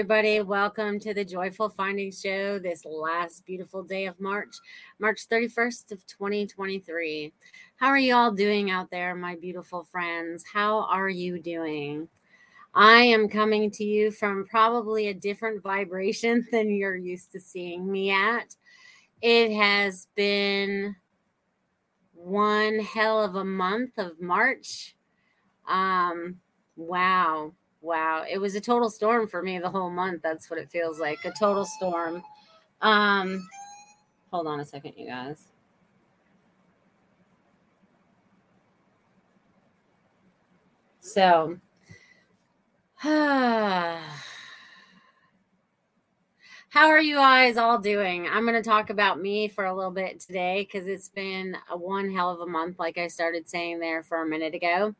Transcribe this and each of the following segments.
Everybody. Welcome to the Joyful Findings Show this last beautiful day of March, March 31st of 2023. How are you all doing out there, my beautiful friends? How are you doing? I am coming to you from probably a different vibration than you're used to seeing me at. It has been one hell of a month of March. Um, wow Wow, it was a total storm for me the whole month. That's what it feels like. A total storm. Um hold on a second, you guys. So how are you guys all doing? I'm going to talk about me for a little bit today because it's been a one hell of a month, like I started saying there for a minute ago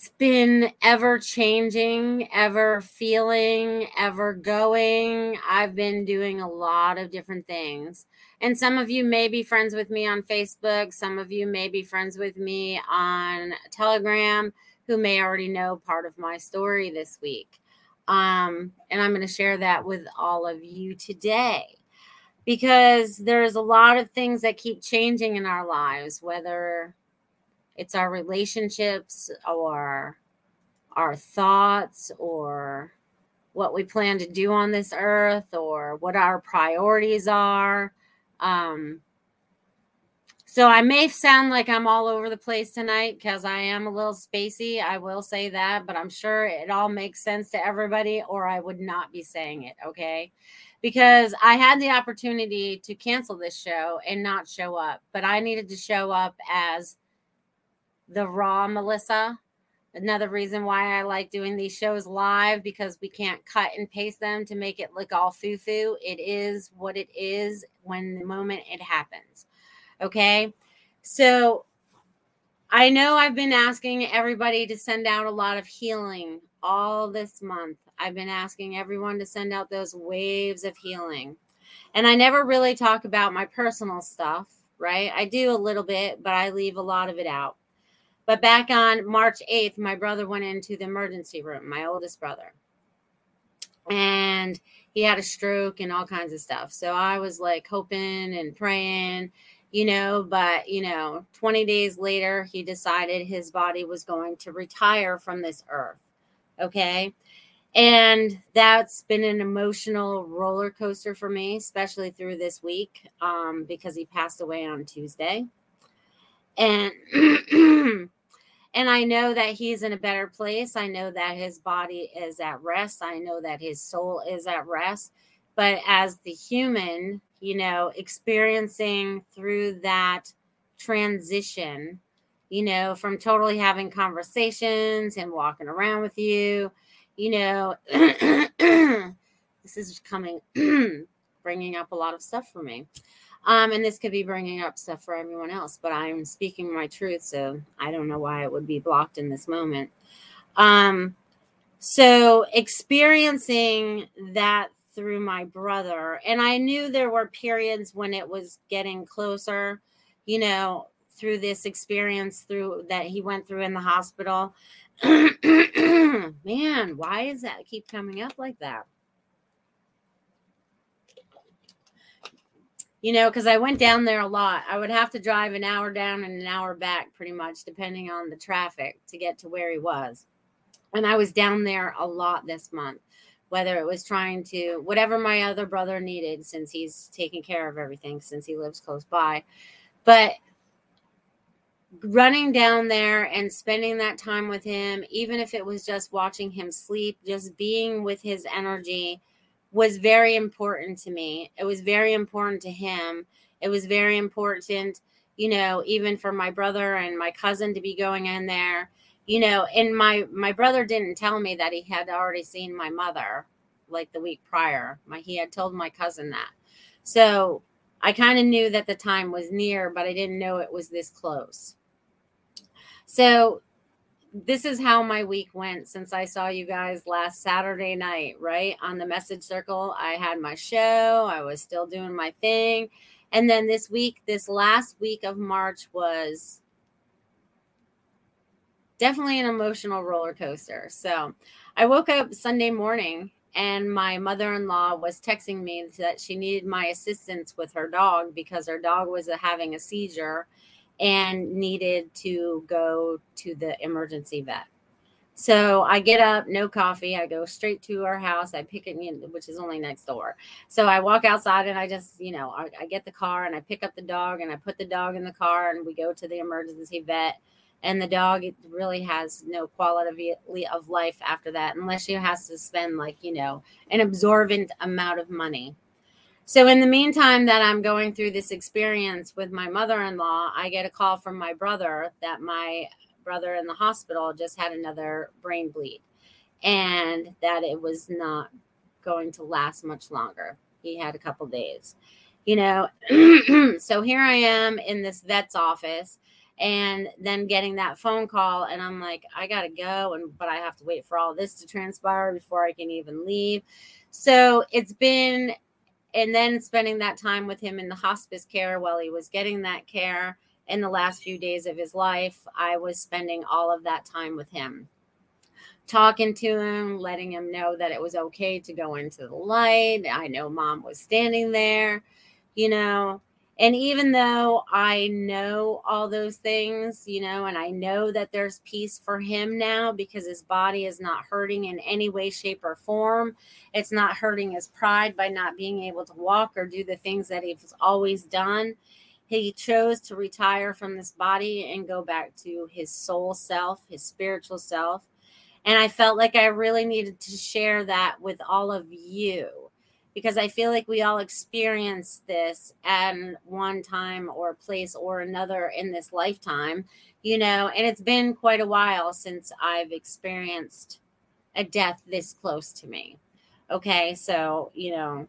it's been ever changing, ever feeling, ever going. I've been doing a lot of different things. And some of you may be friends with me on Facebook. Some of you may be friends with me on Telegram who may already know part of my story this week. Um, and I'm going to share that with all of you today because there's a lot of things that keep changing in our lives, whether it's our relationships or our thoughts or what we plan to do on this earth or what our priorities are. Um, so I may sound like I'm all over the place tonight because I am a little spacey. I will say that, but I'm sure it all makes sense to everybody, or I would not be saying it. Okay. Because I had the opportunity to cancel this show and not show up, but I needed to show up as the raw Melissa. Another reason why I like doing these shows live because we can't cut and paste them to make it look all foo foo. It is what it is when the moment it happens. Okay. So I know I've been asking everybody to send out a lot of healing all this month. I've been asking everyone to send out those waves of healing. And I never really talk about my personal stuff, right? I do a little bit, but I leave a lot of it out. But back on March 8th, my brother went into the emergency room, my oldest brother. And he had a stroke and all kinds of stuff. So I was like hoping and praying, you know, but, you know, 20 days later, he decided his body was going to retire from this earth. Okay. And that's been an emotional roller coaster for me, especially through this week um, because he passed away on Tuesday. And And I know that he's in a better place. I know that his body is at rest. I know that his soul is at rest. But as the human, you know, experiencing through that transition, you know, from totally having conversations and walking around with you, you know, this is coming, bringing up a lot of stuff for me. Um, and this could be bringing up stuff for everyone else, but I'm speaking my truth, so I don't know why it would be blocked in this moment. Um, so experiencing that through my brother, and I knew there were periods when it was getting closer, you know, through this experience through that he went through in the hospital. Man, why does that keep coming up like that? You know, because I went down there a lot. I would have to drive an hour down and an hour back, pretty much, depending on the traffic to get to where he was. And I was down there a lot this month, whether it was trying to, whatever my other brother needed, since he's taking care of everything, since he lives close by. But running down there and spending that time with him, even if it was just watching him sleep, just being with his energy was very important to me. It was very important to him. It was very important, you know, even for my brother and my cousin to be going in there. You know, and my my brother didn't tell me that he had already seen my mother like the week prior. My he had told my cousin that. So, I kind of knew that the time was near, but I didn't know it was this close. So, this is how my week went since I saw you guys last Saturday night, right? On the message circle. I had my show, I was still doing my thing. And then this week, this last week of March was definitely an emotional roller coaster. So I woke up Sunday morning and my mother-in-law was texting me that she needed my assistance with her dog because her dog was uh, having a seizure and needed to go to the emergency vet. So I get up, no coffee. I go straight to our house. I pick it, which is only next door. So I walk outside and I just, you know, I, I, get the car and I pick up the dog and I put the dog in the car and we go to the emergency vet. And the dog it really has no quality of life after that, unless she has to spend like, you know, an absorbent amount of money. So in the meantime that I'm going through this experience with my mother-in-law, I get a call from my brother that my brother in the hospital just had another brain bleed and that it was not going to last much longer. He had a couple days, you know. so here I am in this vet's office and then getting that phone call and I'm like I got to go and but I have to wait for all this to transpire before I can even leave. So it's been and then spending that time with him in the hospice care while he was getting that care in the last few days of his life, I was spending all of that time with him, talking to him, letting him know that it was okay to go into the light. I know mom was standing there, you know. And even though I know all those things, you know, and I know that there's peace for him now because his body is not hurting in any way, shape, or form, it's not hurting his pride by not being able to walk or do the things that he's always done he chose to retire from this body and go back to his soul self, his spiritual self. And I felt like I really needed to share that with all of you because I feel like we all experience this at one time or place or another in this lifetime, you know, and it's been quite a while since I've experienced a death this close to me. Okay, so, you know,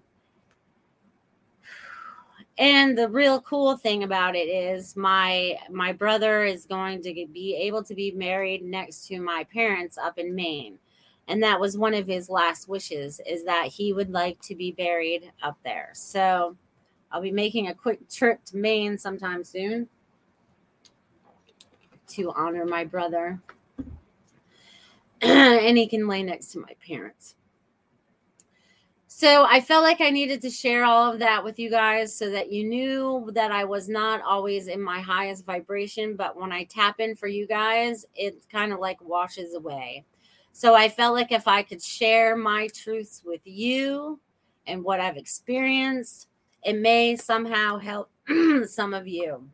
and the real cool thing about it is my my brother is going to be able to be married next to my parents up in Maine and that was one of his last wishes is that he would like to be buried up there so i'll be making a quick trip to maine sometime soon to honor my brother and he can lay next to my parents so I felt like I needed to share all of that with you guys so that you knew that I was not always in my highest vibration. But when I tap in for you guys, it kind of like washes away. So I felt like if I could share my truths with you and what I've experienced, it may somehow help some of you.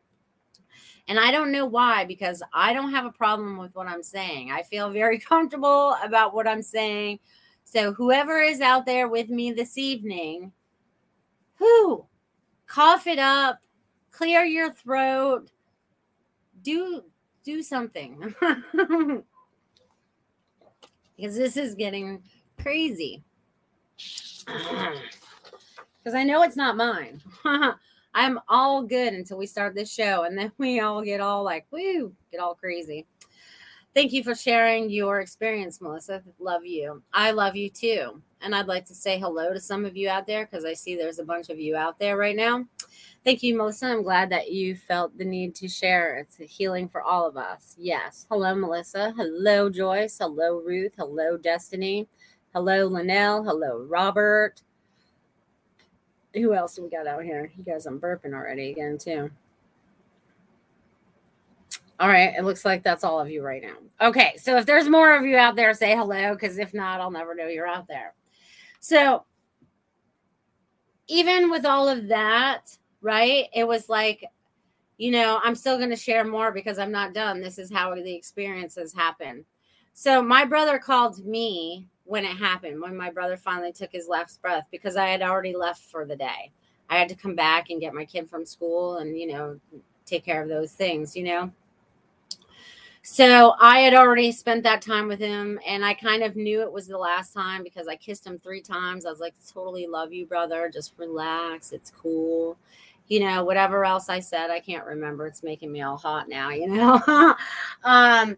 And I don't know why, because I don't have a problem with what I'm saying. I feel very comfortable about what I'm saying. So whoever is out there with me this evening, who cough it up, clear your throat, do do something. because this is getting crazy. Because I know it's not mine. I'm all good until we start this show, and then we all get all like, woo, get all crazy. Thank you for sharing your experience, Melissa. Love you. I love you too. And I'd like to say hello to some of you out there because I see there's a bunch of you out there right now. Thank you, Melissa. I'm glad that you felt the need to share. It's a healing for all of us. Yes. Hello, Melissa. Hello, Joyce. Hello, Ruth. Hello, Destiny. Hello, Linnell. Hello, Robert. Who else do we got out here? You guys, I'm burping already again, too. All right. It looks like that's all of you right now. Okay. So if there's more of you out there, say hello, because if not, I'll never know you're out there. So even with all of that, right, it was like, you know, I'm still going to share more because I'm not done. This is how the experiences happen. So my brother called me when it happened, when my brother finally took his last breath, because I had already left for the day. I had to come back and get my kid from school and, you know, take care of those things, you know. So I had already spent that time with him, and I kind of knew it was the last time because I kissed him three times. I was like, totally love you, brother. Just relax. It's cool. You know, whatever else I said, I can't remember. It's making me all hot now, you know. um,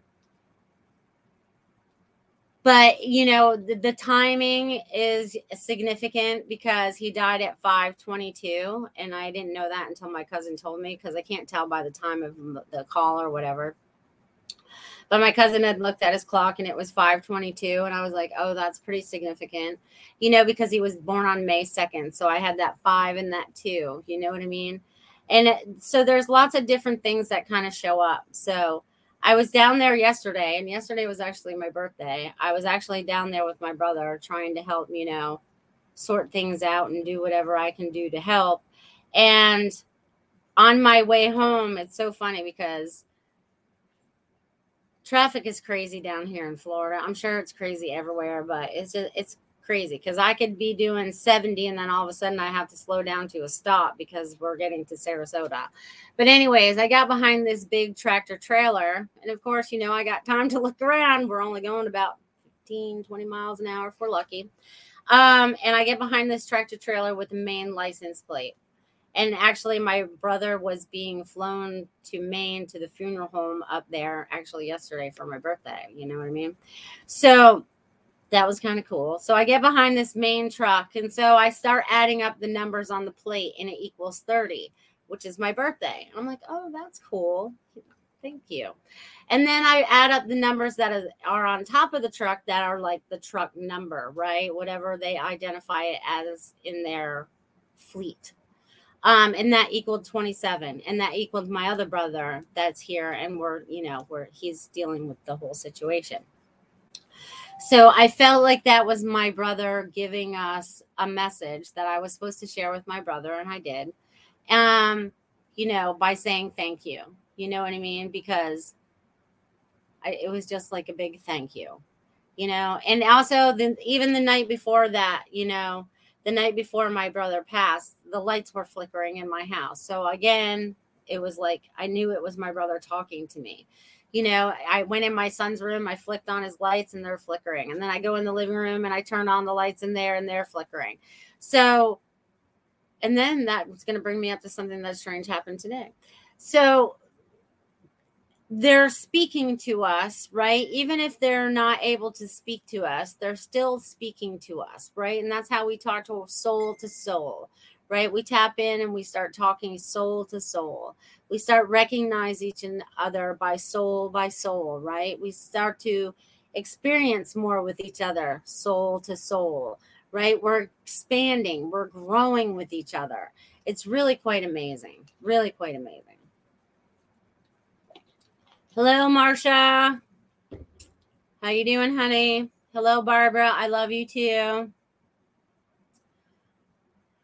but you know the, the, timing is significant because he died at 522 and i didn't know that until my cousin told me because i can't tell by the time of the call or whatever But my cousin had looked at his clock and it was 522. And I was like, oh, that's pretty significant, you know, because he was born on May 2nd. So I had that five and that two, you know what I mean? And it, so there's lots of different things that kind of show up. So I was down there yesterday, and yesterday was actually my birthday. I was actually down there with my brother trying to help, you know, sort things out and do whatever I can do to help. And on my way home, it's so funny because traffic is crazy down here in Florida. I'm sure it's crazy everywhere, but it's just it's crazy because I could be doing 70 and then all of a sudden I have to slow down to a stop because we're getting to Sarasota. But, anyways, I got behind this big tractor trailer. And of course, you know, I got time to look around. We're only going about 15, 20 miles an hour if we're lucky. Um, and I get behind this tractor trailer with the Maine license plate. And actually, my brother was being flown to Maine to the funeral home up there actually yesterday for my birthday. You know what I mean? So that was kind of cool. So I get behind this Maine truck. And so I start adding up the numbers on the plate, and it equals 30, which is my birthday. I'm like, oh, that's cool. Thank you. And then I add up the numbers that are on top of the truck that are like the truck number, right? Whatever they identify it as in their fleet. Um, and that equaled 27. And that equaled my other brother that's here. And we're, you know, where he's dealing with the whole situation. So I felt like that was my brother giving us a message that I was supposed to share with my brother, and I did. Um, you know, by saying thank you. You know what I mean? Because I, it was just like a big thank you, you know. And also, the, even the night before that, you know, the night before my brother passed, the lights were flickering in my house. So again, it was like I knew it was my brother talking to me. You know, I went in my son's room, I flicked on his lights and they're flickering. And then I go in the living room and I turn on the lights in there and they're flickering. So, and then that was going to bring me up to something that strange happened today. So, they're speaking to us, right? Even if they're not able to speak to us, they're still speaking to us, right? And that's how we talk to soul to soul, right? We tap in and we start talking soul to soul. We start recognize each other by soul by soul, right? We start to experience more with each other, soul to soul, right? We're expanding, we're growing with each other. It's really quite amazing. Really quite amazing. Hello, Marcia. How you doing, honey? Hello, Barbara. I love you too.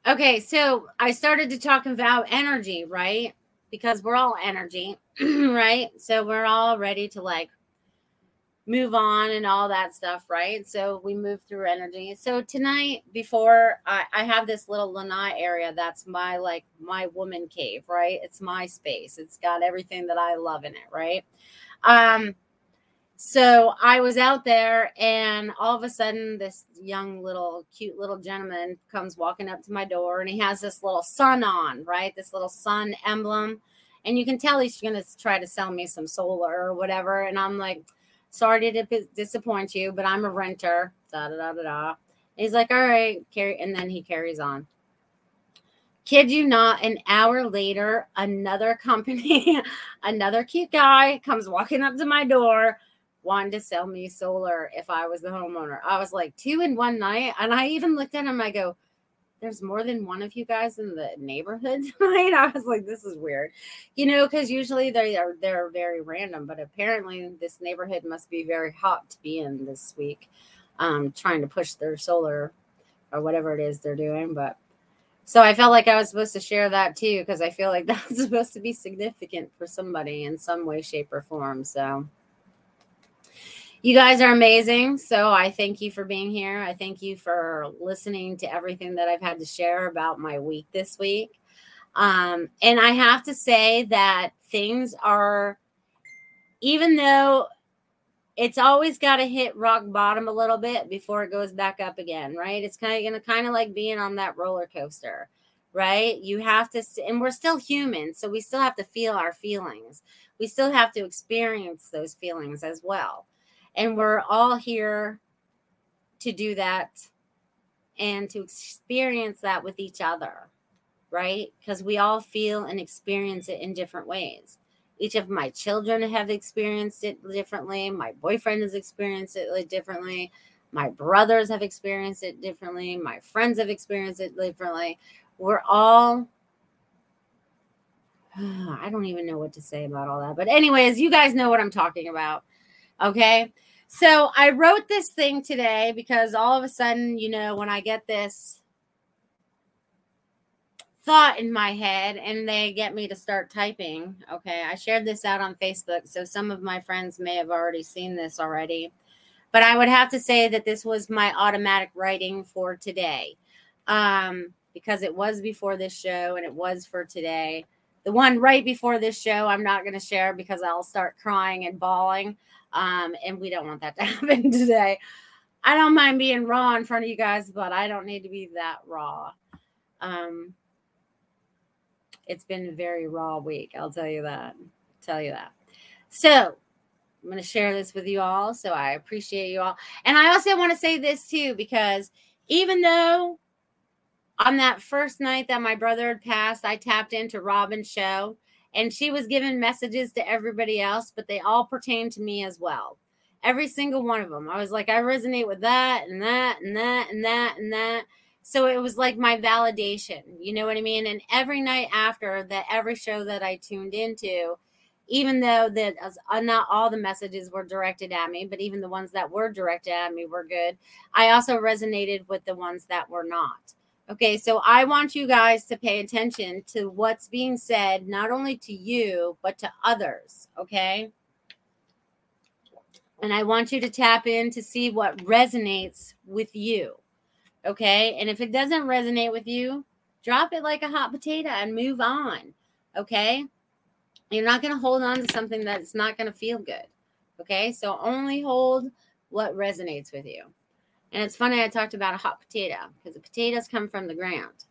Okay, so I started to talk about energy, right? Because we're all energy, right? So we're all ready to like move on and all that stuff, right? So we move through energy. So tonight, before I, I have this little lanai area, that's my like my woman cave, right? It's my space. It's got everything that I love in it, right? Um, so I was out there, and all of a sudden, this young little cute little gentleman comes walking up to my door, and he has this little sun on, right? This little sun emblem. And you can tell he's going to try to sell me some solar or whatever. And I'm like, sorry to disappoint you, but I'm a renter. Da da da da da. He's like, all right, carry, and then he carries on. Kid you not, an hour later, another company, another cute guy comes walking up to my door, wanting to sell me solar if I was the homeowner. I was like, two in one night. And I even looked at him, I go, there's more than one of you guys in the neighborhood tonight. I was like, this is weird, you know, because usually they are they're very random, but apparently this neighborhood must be very hot to be in this week, um, trying to push their solar or whatever it is they're doing. But so I felt like I was supposed to share that too, because I feel like that's supposed to be significant for somebody in some way, shape, or form. So you guys are amazing. So I thank you for being here. I thank you for listening to everything that I've had to share about my week this week. Um, and I have to say that things are, even though it's always got to hit rock bottom a little bit before it goes back up again, right? It's kind of going to kind of like being on that roller coaster, right? You have to, and we're still human, so we still have to feel our feelings. We still have to experience those feelings as well. And we're all here to do that and to experience that with each other, right? Because we all feel and experience it in different ways. Each of my children have experienced it differently. My boyfriend has experienced it differently. My brothers have experienced it differently. My friends have experienced it differently. We're all I don't even know what to say about all that. But, anyways, you guys know what I'm talking about. Okay. So, I wrote this thing today because all of a sudden, you know, when I get this thought in my head and they get me to start typing, okay, I shared this out on Facebook. So, some of my friends may have already seen this already. But I would have to say that this was my automatic writing for today um, because it was before this show and it was for today. The one right before this show, I'm not going to share because I'll start crying and bawling. Um, and we don't want that to happen today. I don't mind being raw in front of you guys, but I don't need to be that raw. Um, it's been a very raw week. I'll tell you that. tell you that. So I'm going to share this with you all. So I appreciate you all. And I also want to say this too, because even though on that first night that my brother had passed, I tapped into Robin's show and she was giving messages to everybody else, but they all pertain to me as well. Every single one of them. I was like, I resonate with that and that and that and that and that. So it was like my validation, you know what I mean? And every night after that, every show that I tuned into, even though that uh, not all the messages were directed at me, but even the ones that were directed at me were good, I also resonated with the ones that were not. Okay, so I want you guys to pay attention to what's being said, not only to you, but to others. Okay. And I want you to tap in to see what resonates with you. Okay. And if it doesn't resonate with you, drop it like a hot potato and move on. Okay. You're not going to hold on to something that's not going to feel good. Okay. So only hold what resonates with you. And it's funny, I talked about a hot potato because the potatoes come from the ground.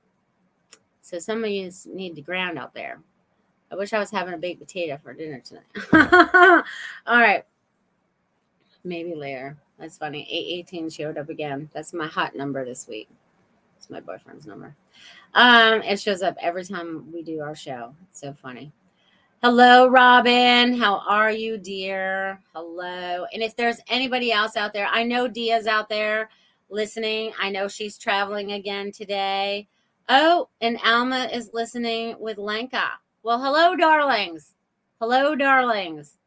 So some of you need the ground out there. I wish I was having a baked potato for dinner tonight. All right. Maybe later. That's funny. 818 showed up again. That's my hot number this week. It's my boyfriend's number. Um, it shows up every time we do our show. It's so funny. Hello, Robin. How are you, dear? Hello. And if there's anybody else out there, I know Dia's out there listening. I know she's traveling again today. Oh, and Alma is listening with Lenka. Well, hello, darlings. Hello, darlings.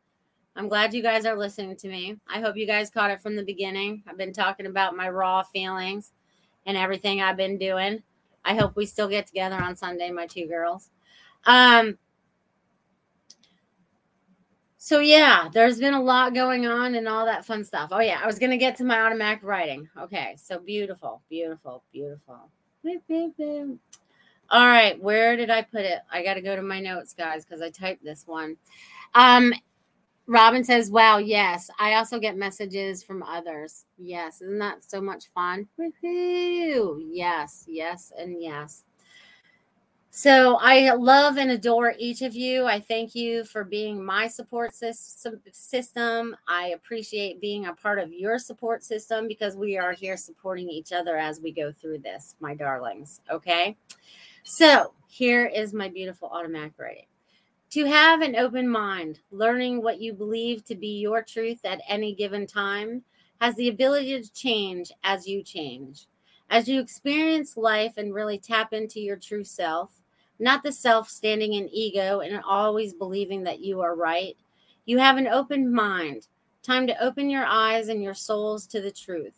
I'm glad you guys are listening to me. I hope you guys caught it from the beginning. I've been talking about my raw feelings and everything I've been doing. I hope we still get together on Sunday, my two girls. Um, so yeah, there's been a lot going on and all that fun stuff. Oh yeah, I was gonna get to my automatic writing. Okay, so beautiful, beautiful, beautiful. All right, where did I put it? I got to go to my notes, guys, because I typed this one. Um, Robin says, "Wow, yes, I also get messages from others. Yes, isn't that so much fun? Woo-hoo. Yes, yes, and yes." So I love and adore each of you. I thank you for being my support system. I appreciate being a part of your support system because we are here supporting each other as we go through this, my darlings. Okay. So here is my beautiful automatic writing. To have an open mind, learning what you believe to be your truth at any given time, has the ability to change as you change. As you experience life and really tap into your true self, not the self standing in ego and always believing that you are right. You have an open mind, time to open your eyes and your souls to the truth.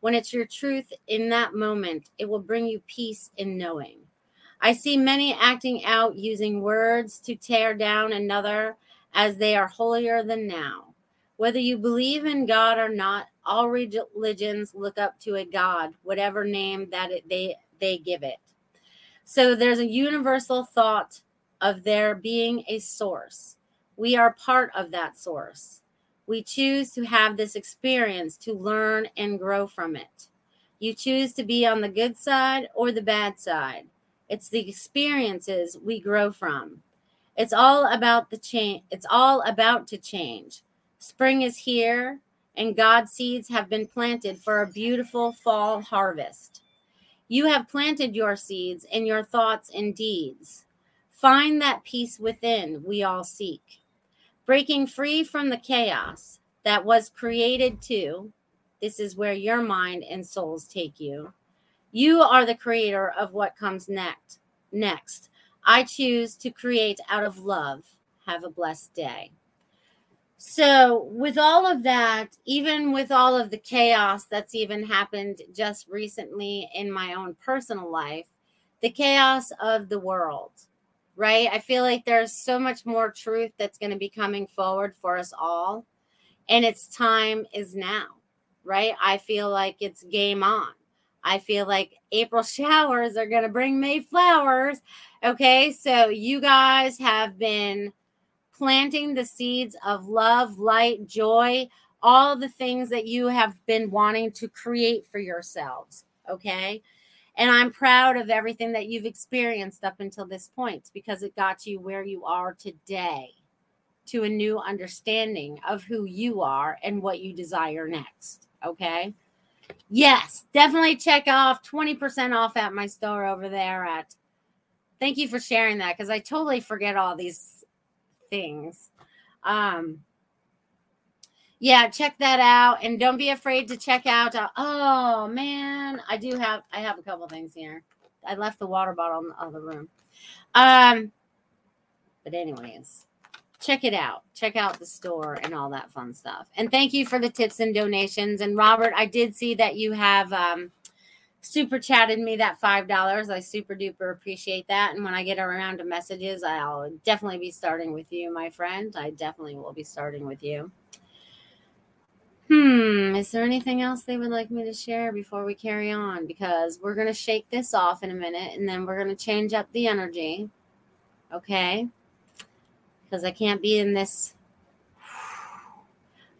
When it's your truth in that moment, it will bring you peace in knowing. I see many acting out using words to tear down another as they are holier than now. Whether you believe in God or not, all religions look up to a God, whatever name that it, they, they give it. So there's a universal thought of there being a source. We are part of that source. We choose to have this experience to learn and grow from it. You choose to be on the good side or the bad side. It's the experiences we grow from. It's all about the change. It's all about to change. Spring is here and God's seeds have been planted for a beautiful fall harvest. You have planted your seeds in your thoughts and deeds. Find that peace within we all seek. breaking free from the chaos that was created to. This is where your mind and souls take you. You are the creator of what comes next. Next, I choose to create out of love. Have a blessed day. So, with all of that, even with all of the chaos that's even happened just recently in my own personal life, the chaos of the world, right? I feel like there's so much more truth that's going to be coming forward for us all. And its time is now, right? I feel like it's game on. I feel like April showers are going to bring May flowers. Okay. So you guys have been planting the seeds of love, light, joy, all the things that you have been wanting to create for yourselves. Okay. And I'm proud of everything that you've experienced up until this point because it got you where you are today to a new understanding of who you are and what you desire next. Okay. Yes, definitely check off 20% off at my store over there at. Thank you for sharing that because I totally forget all these things. Um, yeah, check that out, and don't be afraid to check out. Uh, oh man, I do have I have a couple things here. I left the water bottle in the other room. Um, but anyways, check it out. Check out the store and all that fun stuff. And thank you for the tips and donations. And Robert, I did see that you have um, super chatted me that five dollars. I super duper appreciate that. And when I get around to messages, I'll definitely be starting with you, my friend. I definitely will be starting with you. Hmm, is there anything else they would like me to share before we carry on? Because we're going to shake this off in a minute and then we're going to change up the energy. Okay? Because I can't be in this.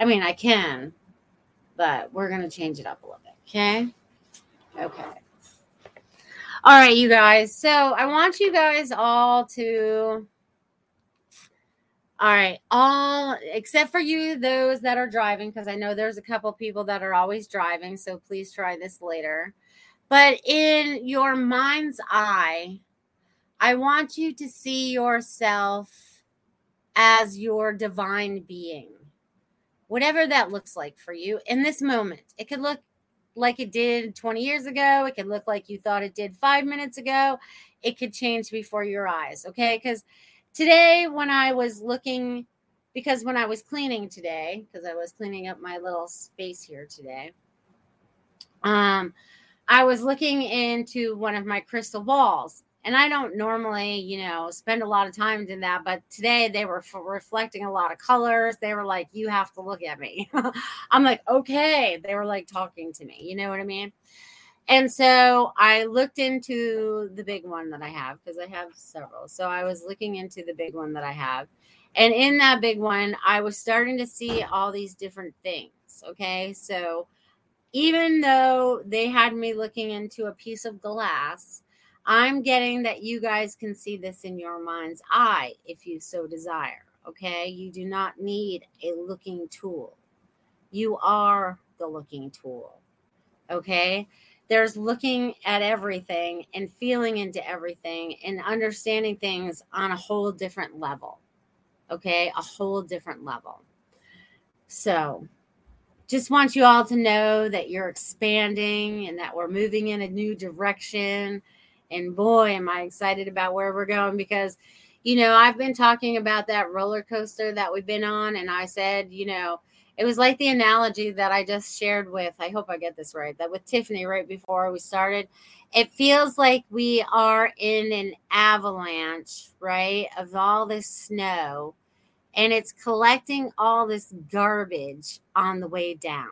I mean, I can, but we're going to change it up a little bit. Okay? Okay. All right, you guys. So I want you guys all to all right. All except for you, those that are driving, because I know there's a couple people that are always driving. So please try this later. But in your mind's eye, I want you to see yourself as your divine being, whatever that looks like for you in this moment. It could look like it did 20 years ago. It could look like you thought it did five minutes ago. It could change before your eyes. Okay. Because today when I was looking, because when I was cleaning today, because I was cleaning up my little space here today, um, I was looking into one of my crystal balls. And I don't normally, you know, spend a lot of time in that, but today they were reflecting a lot of colors. They were like, "You have to look at me." I'm like, "Okay." They were like talking to me. You know what I mean? And so I looked into the big one that I have because I have several. So I was looking into the big one that I have. And in that big one, I was starting to see all these different things. Okay. So even though they had me looking into a piece of glass, I'm getting that you guys can see this in your mind's eye if you so desire. Okay. You do not need a looking tool, you are the looking tool. Okay there's looking at everything and feeling into everything and understanding things on a whole different level. Okay, a whole different level. So, just want you all to know that you're expanding and that we're moving in a new direction. And boy, am I excited about where we're going because, you know, I've been talking about that roller coaster that we've been on. And I said, you know, it was like the analogy that I just shared with, I hope I get this right, that with Tiffany right before we started. It feels like we are in an avalanche, right, of all this snow, and it's collecting all this garbage on the way down.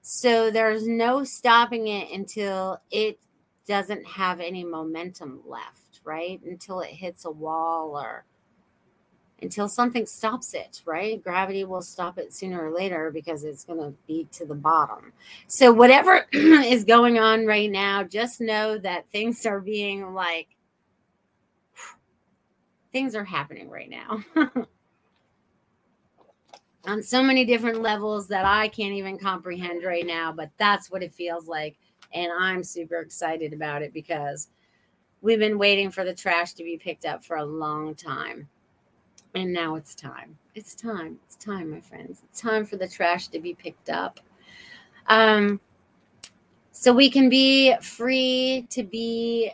So there's no stopping it until it doesn't have any momentum left, right? Until it hits a wall or until something stops it, right? Gravity will stop it sooner or later because it's going to be to the bottom. So, whatever is going on right now, just know that things are being like, things are happening right now. on so many different levels that I can't even comprehend right now, but that's what it feels like. And I'm super excited about it because we've been waiting for the trash to be picked up for a long time And now it's time. It's time. It's time, my friends. It's time for the trash to be picked up. Um, so we can be free to be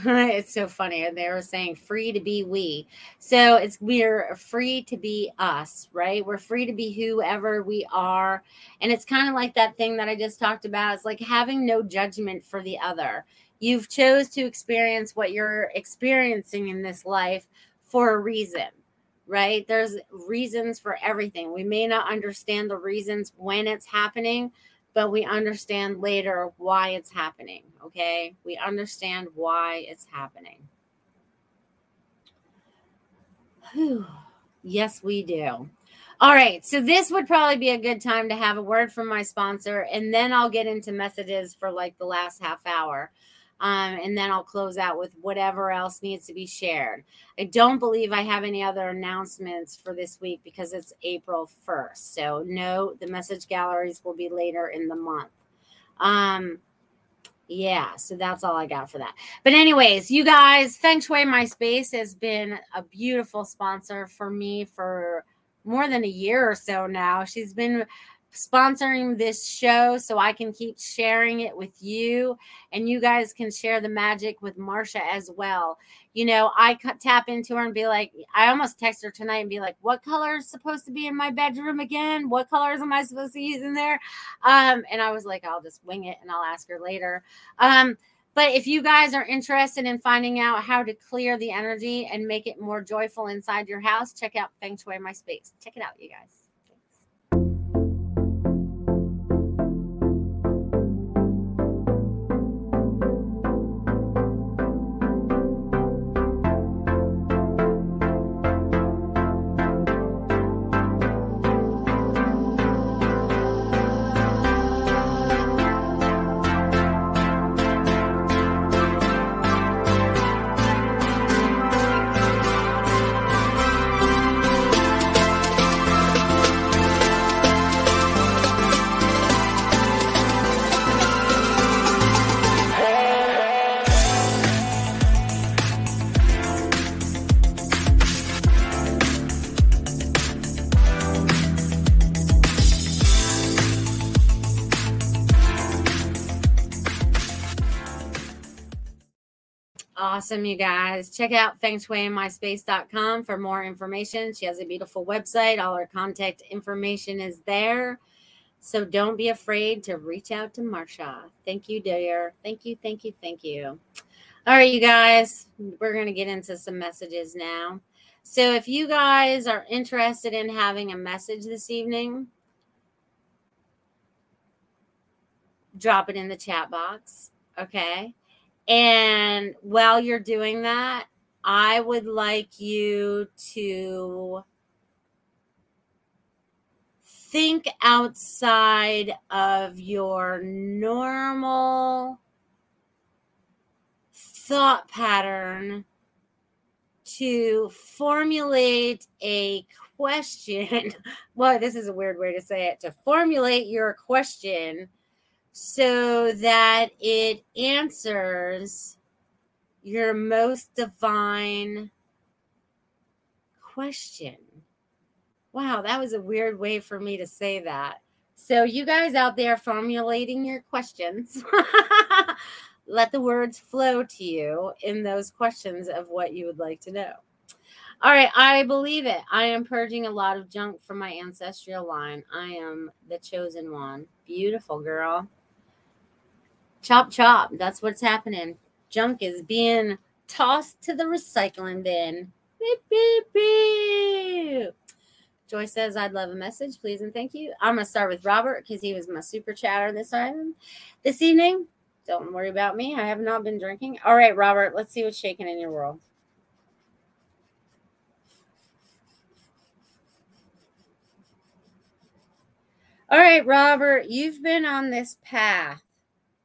it's so funny. and They were saying free to be we. So it's we're free to be us, right? We're free to be whoever we are. And it's kind of like that thing that I just talked about. It's like having no judgment for the other. You've chose to experience what you're experiencing in this life for a reason, right? There's reasons for everything. We may not understand the reasons when it's happening, but we understand later why it's happening. Okay. We understand why it's happening. Whew. Yes, we do. All right. So, this would probably be a good time to have a word from my sponsor, and then I'll get into messages for like the last half hour. Um, and then I'll close out with whatever else needs to be shared. I don't believe I have any other announcements for this week because it's April 1st. So, no, the message galleries will be later in the month. Um, yeah, so that's all I got for that. But, anyways, you guys, Feng Shui My Space has been a beautiful sponsor for me for more than a year or so now. She's been sponsoring this show so I can keep sharing it with you and you guys can share the magic with Marcia as well. You know, I tap into her and be like, I almost text her tonight and be like, what color is supposed to be in my bedroom again? What colors am I supposed to use in there? Um, and I was like, I'll just wing it and I'll ask her later. Um, but if you guys are interested in finding out how to clear the energy and make it more joyful inside your house, check out Feng Shui My Space. Check it out, you guys. Awesome, you guys. Check out feng shui for more information. She has a beautiful website. All her contact information is there. So don't be afraid to reach out to Marcia. Thank you, dear. Thank you, thank you, thank you. All right, you guys, we're going to get into some messages now. So if you guys are interested in having a message this evening, drop it in the chat box. Okay. And while you're doing that, I would like you to think outside of your normal thought pattern to formulate a question. well, this is a weird way to say it to formulate your question so that it answers your most divine question. Wow, that was a weird way for me to say that. So, you guys out there formulating your questions, let the words flow to you in those questions of what you would like to know. All right, I believe it. I am purging a lot of junk from my ancestral line. I am the chosen one. Beautiful girl. Chop, chop. That's what's happening. Junk is being tossed to the recycling bin. Beep, beep, beep. Joy says, I'd love a message, please and thank you. I'm going to start with Robert because he was my super chatter this time. This evening, don't worry about me. I have not been drinking. All right, Robert, let's see what's shaking in your world. All right, Robert, you've been on this path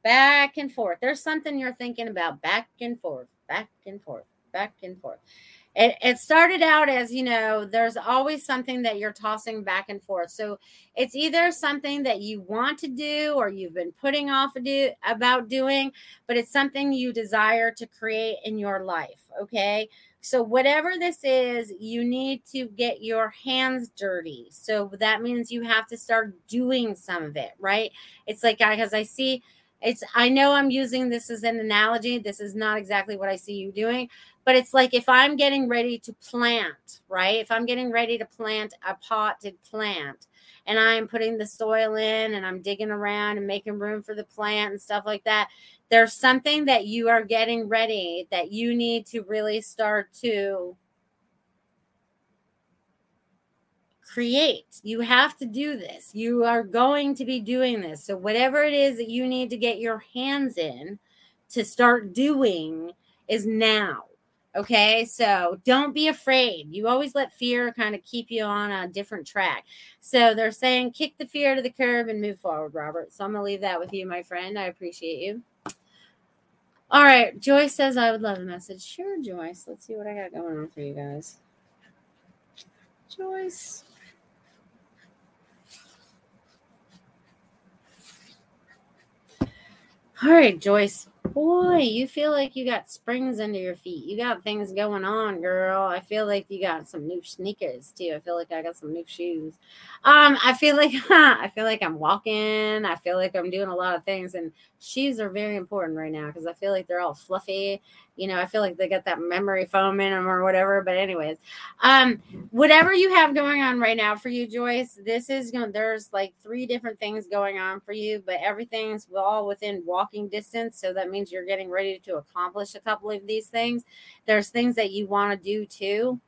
back and forth. There's something you're thinking about back and forth, back and forth, back and forth. it, it started out as you know there's always something that you're tossing back and forth so it's either something that you want to do or you've been putting off do, about doing but it's something you desire to create in your life okay so whatever this is you need to get your hands dirty so that means you have to start doing some of it right it's like because i see it's i know i'm using this as an analogy this is not exactly what i see you doing but it's like if I'm getting ready to plant, right? If I'm getting ready to plant a potted plant and I'm putting the soil in and I'm digging around and making room for the plant and stuff like that, there's something that you are getting ready that you need to really start to create. You have to do this. You are going to be doing this. So, whatever it is that you need to get your hands in to start doing is now. Okay, so don't be afraid. You always let fear kind of keep you on a different track. So they're saying kick the fear to the curb and move forward, Robert. So I'm going to leave that with you, my friend. I appreciate you. All right, Joyce says I would love a message. Sure, Joyce. Let's see what I got going on for you guys. Joyce. All right, Joyce boy, you feel like you got springs under your feet. You got things going on, girl. I feel like you got some new sneakers too. I feel like I got some new shoes. Um, I feel like I feel like I'm walking. I feel like I'm doing a lot of things, and shoes are very important right now because I feel like they're all fluffy you know, I feel like they got that memory foam in them or whatever. But anyways, um, whatever you have going on right now for you, Joyce, this is going. There's like three different things going on for you, but everything's all within walking distance. So that means you're getting ready to accomplish a couple of these things. There's things that you want to do too.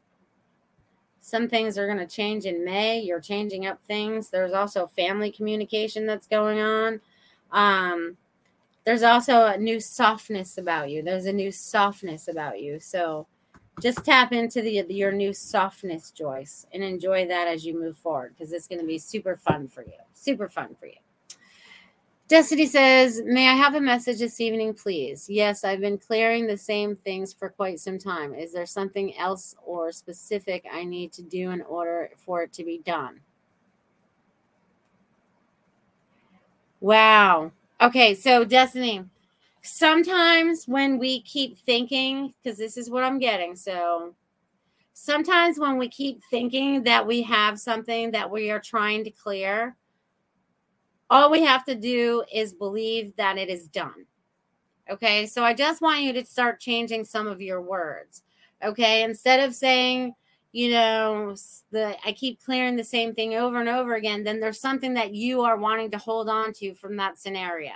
Some things are going to change in May. You're changing up things. There's also family communication that's going on. Um, there's also a new softness about you. There's a new softness about you. So just tap into the your new softness, Joyce, and enjoy that as you move forward because it's going to be super fun for you. Super fun for you. Destiny says, May I have a message this evening, please? Yes, I've been clearing the same things for quite some time. Is there something else or specific I need to do in order for it to be done? Wow. Okay, so Destiny, sometimes when we keep thinking, because this is what I'm getting, so sometimes when we keep thinking that we have something that we are trying to clear, all we have to do is believe that it is done. Okay, so I just want you to start changing some of your words. Okay, instead of saying, you know, the I keep clearing the same thing over and over again, then there's something that you are wanting to hold on to from that scenario.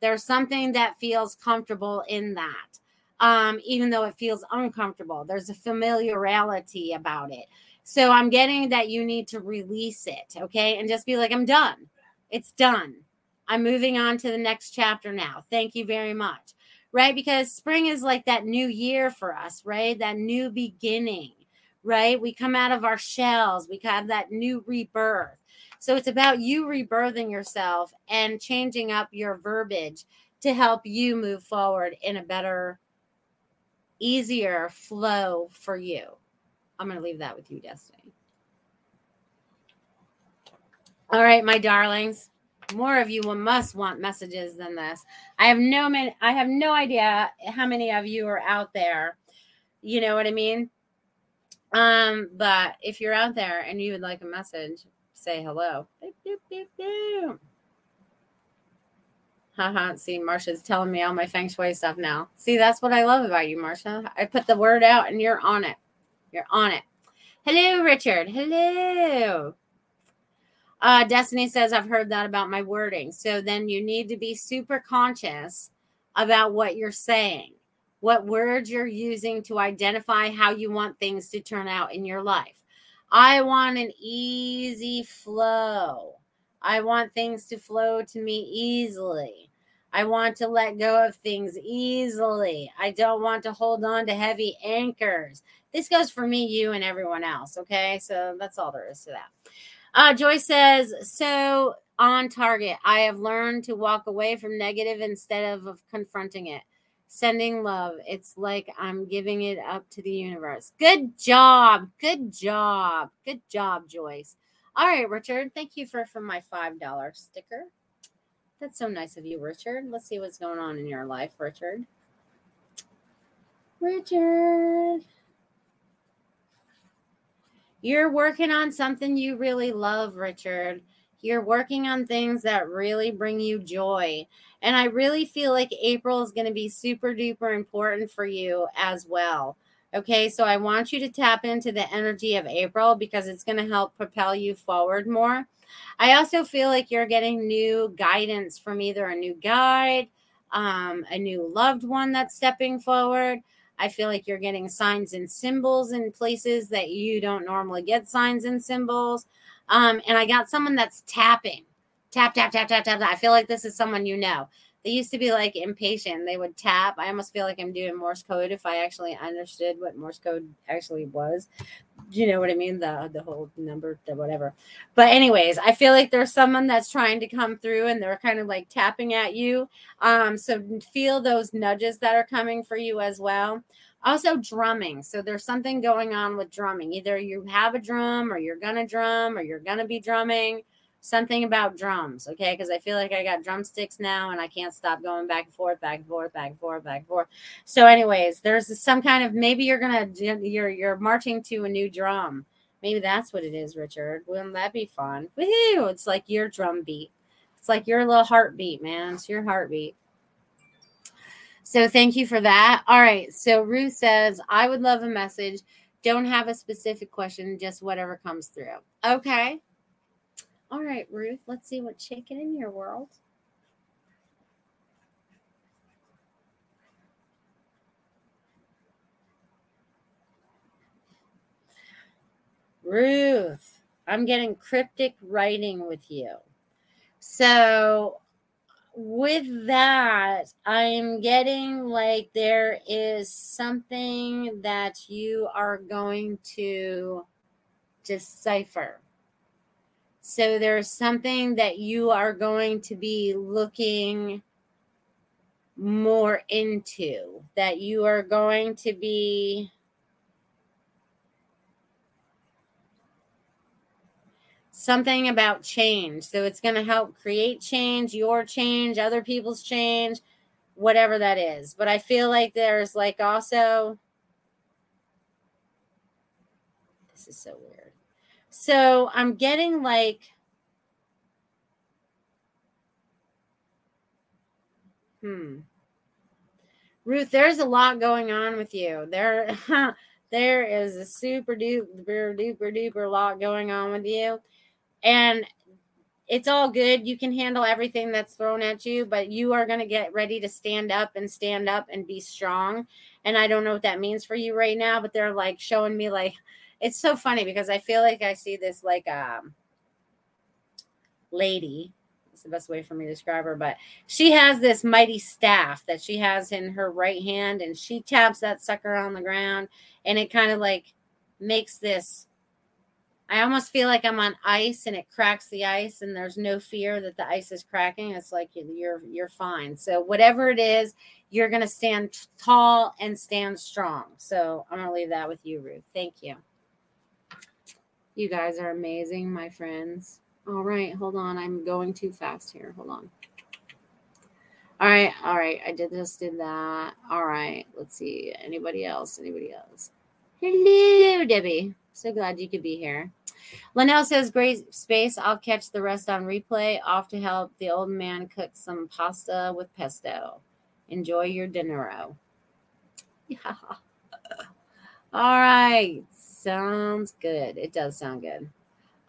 There's something that feels comfortable in that. Um, even though it feels uncomfortable, there's a familiarity about it. So I'm getting that you need to release it, okay? And just be like, I'm done. It's done. I'm moving on to the next chapter now. Thank you very much. Right? Because spring is like that new year for us, right? That new beginning right? We come out of our shells, we have that new rebirth. So it's about you rebirthing yourself and changing up your verbiage to help you move forward in a better, easier flow for you. I'm going to leave that with you, Destiny. All right, my darlings. More of you must want messages than this. I have no man, I have no idea how many of you are out there. You know what I mean? Um, but if you're out there and you would like a message, say hello. Beep, beep, beep, beep. Haha, see, Marcia's telling me all my feng shui stuff now. See, that's what I love about you, Marcia. I put the word out and you're on it. You're on it. Hello, Richard. Hello. Uh, Destiny says, I've heard that about my wording. So then you need to be super conscious about what you're saying what words you're using to identify how you want things to turn out in your life. I want an easy flow. I want things to flow to me easily. I want to let go of things easily. I don't want to hold on to heavy anchors. This goes for me, you, and everyone else. Okay. So that's all there is to that. Uh, Joy says, so on target, I have learned to walk away from negative instead of, of confronting it. Sending love. It's like I'm giving it up to the universe. Good job. Good job. Good job, Joyce. All right, Richard. Thank you for, for my $5 sticker. That's so nice of you, Richard. Let's see what's going on in your life, Richard. Richard. You're working on something you really love, Richard. You're working on things that really bring you joy. And I really feel like April is going to be super duper important for you as well. Okay, so I want you to tap into the energy of April because it's going to help propel you forward more. I also feel like you're getting new guidance from either a new guide, um, a new loved one that's stepping forward. I feel like you're getting signs and symbols in places that you don't normally get signs and symbols. Um, and I got someone that's tapping tap, tap, tap, tap, tap. I feel like this is someone you know. They used to be like impatient. They would tap. I almost feel like I'm doing Morse code if I actually understood what Morse code actually was. Do You know what I mean? The the whole number, the whatever. But anyways, I feel like there's someone that's trying to come through and they're kind of like tapping at you. Um, so feel those nudges that are coming for you as well. Also, drumming. So there's something going on with drumming. Either you have a drum or you're gonna drum or you're gonna be drumming something about drums, okay? Because I feel like I got drumsticks now and I can't stop going back and forth, back and forth, back and forth, back and forth. So, anyways, there's some kind of maybe you're gonna you're you're marching to a new drum. Maybe that's what it is, Richard. Wouldn't that be fun? Woohoo! It's like your drum beat. It's like your little heartbeat, man. It's your heartbeat. So thank you for that. All right. So Ruth says, I would love a message. Don't have a specific question, just whatever comes through. Okay. All right, Ruth, let's see what's shaking in your world. Ruth, I'm getting cryptic writing with you. So, with that, I'm getting like there is something that you are going to decipher. So there's something that you are going to be looking more into, that you are going to be something about change. So it's going to help create change, your change, other people's change, whatever that is. But I feel like there's like also this is so weird. So I'm getting like hmm. Ruth, there's a lot going on with you. There there is a super duper duper duper lot going on with you. And it's all good. You can handle everything that's thrown at you, but you are going to get ready to stand up and stand up and be strong. And I don't know what that means for you right now, but they're like showing me like it's so funny because I feel like I see this like um lady. It's the best way for me to describe her, but she has this mighty staff that she has in her right hand, and she taps that sucker on the ground, and it kind of like makes this. I almost feel like I'm on ice, and it cracks the ice, and there's no fear that the ice is cracking. It's like you're you're fine. So whatever it is, you're gonna stand tall and stand strong. So I'm gonna leave that with you, Ruth. Thank you. You guys are amazing, my friends. All right, hold on. I'm going too fast here. Hold on. All right, all right. I did just did that. All right. Let's see. Anybody else? Anybody else? Hello, Debbie. So glad you could be here. Linnell says, Great space. I'll catch the rest on replay. Off to help the old man cook some pasta with pesto. Enjoy your dinner. Yeah. All right. Sounds good. It does sound good.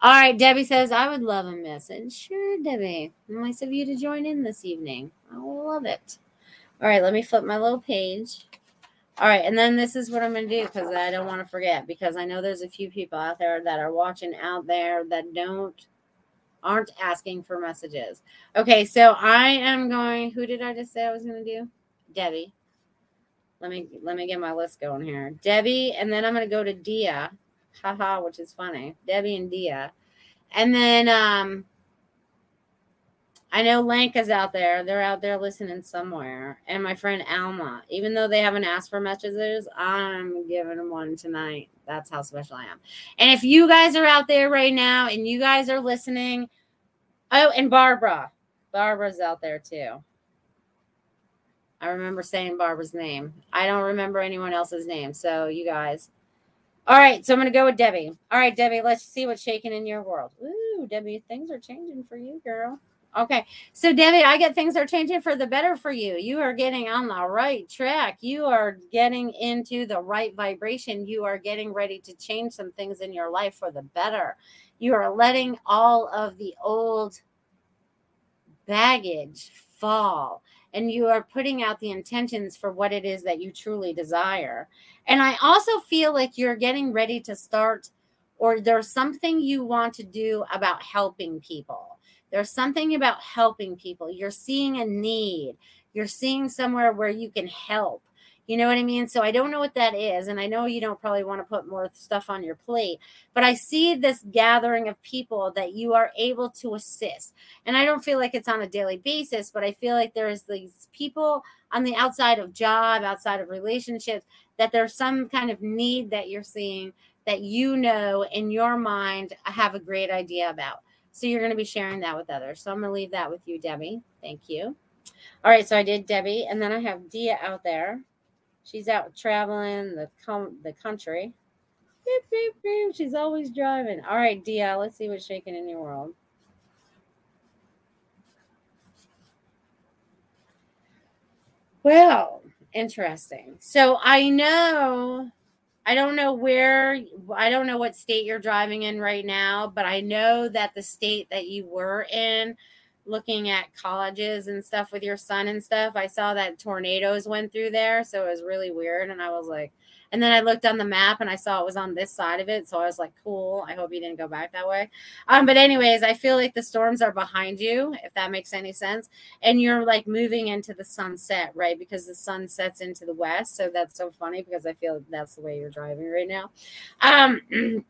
All right, Debbie says, I would love a message. Sure, Debbie. Nice of you to join in this evening. I will love it. All right, let me flip my little page. All right, and then this is what I'm going to do because I don't want to forget because I know there's a few people out there that are watching out there that don't aren't asking for messages. Okay, so I am going. Who did I just say I was going to do? Debbie. Let me let me get my list going here. Debbie, and then I'm gonna go to Dia. Haha, which is funny. Debbie and Dia. And then um I know Lanka's out there. They're out there listening somewhere. And my friend Alma, even though they haven't asked for messages, I'm giving them one tonight. That's how special I am. And if you guys are out there right now and you guys are listening, oh, and Barbara, Barbara's out there too. I remember saying Barbara's name. I don't remember anyone else's name. So, you guys. All right. So, I'm going to go with Debbie. All right, Debbie, let's see what's shaking in your world. Ooh, Debbie, things are changing for you, girl. Okay. So, Debbie, I get things are changing for the better for you. You are getting on the right track. You are getting into the right vibration. You are getting ready to change some things in your life for the better. You are letting all of the old baggage fall and you are putting out the intentions for what it is that you truly desire. And I also feel like you're getting ready to start, or there's something you want to do about helping people there's something about helping people. You're seeing a need, you're seeing somewhere where you can help. You know what I mean? So I don't know what that is. And I know you don't probably want to put more stuff on your plate, but I see this gathering of people that you are able to assist. And I don't feel like it's on a daily basis, but I feel like there's these people on the outside of job, outside of relationships, that there's some kind of need that you're seeing that you know in your mind uh, have a great idea about. So you're going to be sharing that with others. So I'm going to leave that with you, Debbie. Thank you. All right, so I did Debbie, and then I have Dia out there. She's out traveling the com- the country. Beep, beep, beep. She's always driving. All right, Dia, let's see what's shaking in your world. Well, interesting. So I know I don't know where, I don't know what state you're driving in right now, but I know that the state that you were in, looking at colleges and stuff with your son and stuff, I saw that tornadoes went through there. So it was really weird. And I was like, and then I looked on the map and I saw it was on this side of it. So I was like, cool. I hope you didn't go back that way. Um, but, anyways, I feel like the storms are behind you, if that makes any sense. And you're like moving into the sunset, right? Because the sun sets into the west. So that's so funny because I feel that's the way you're driving right now. Um,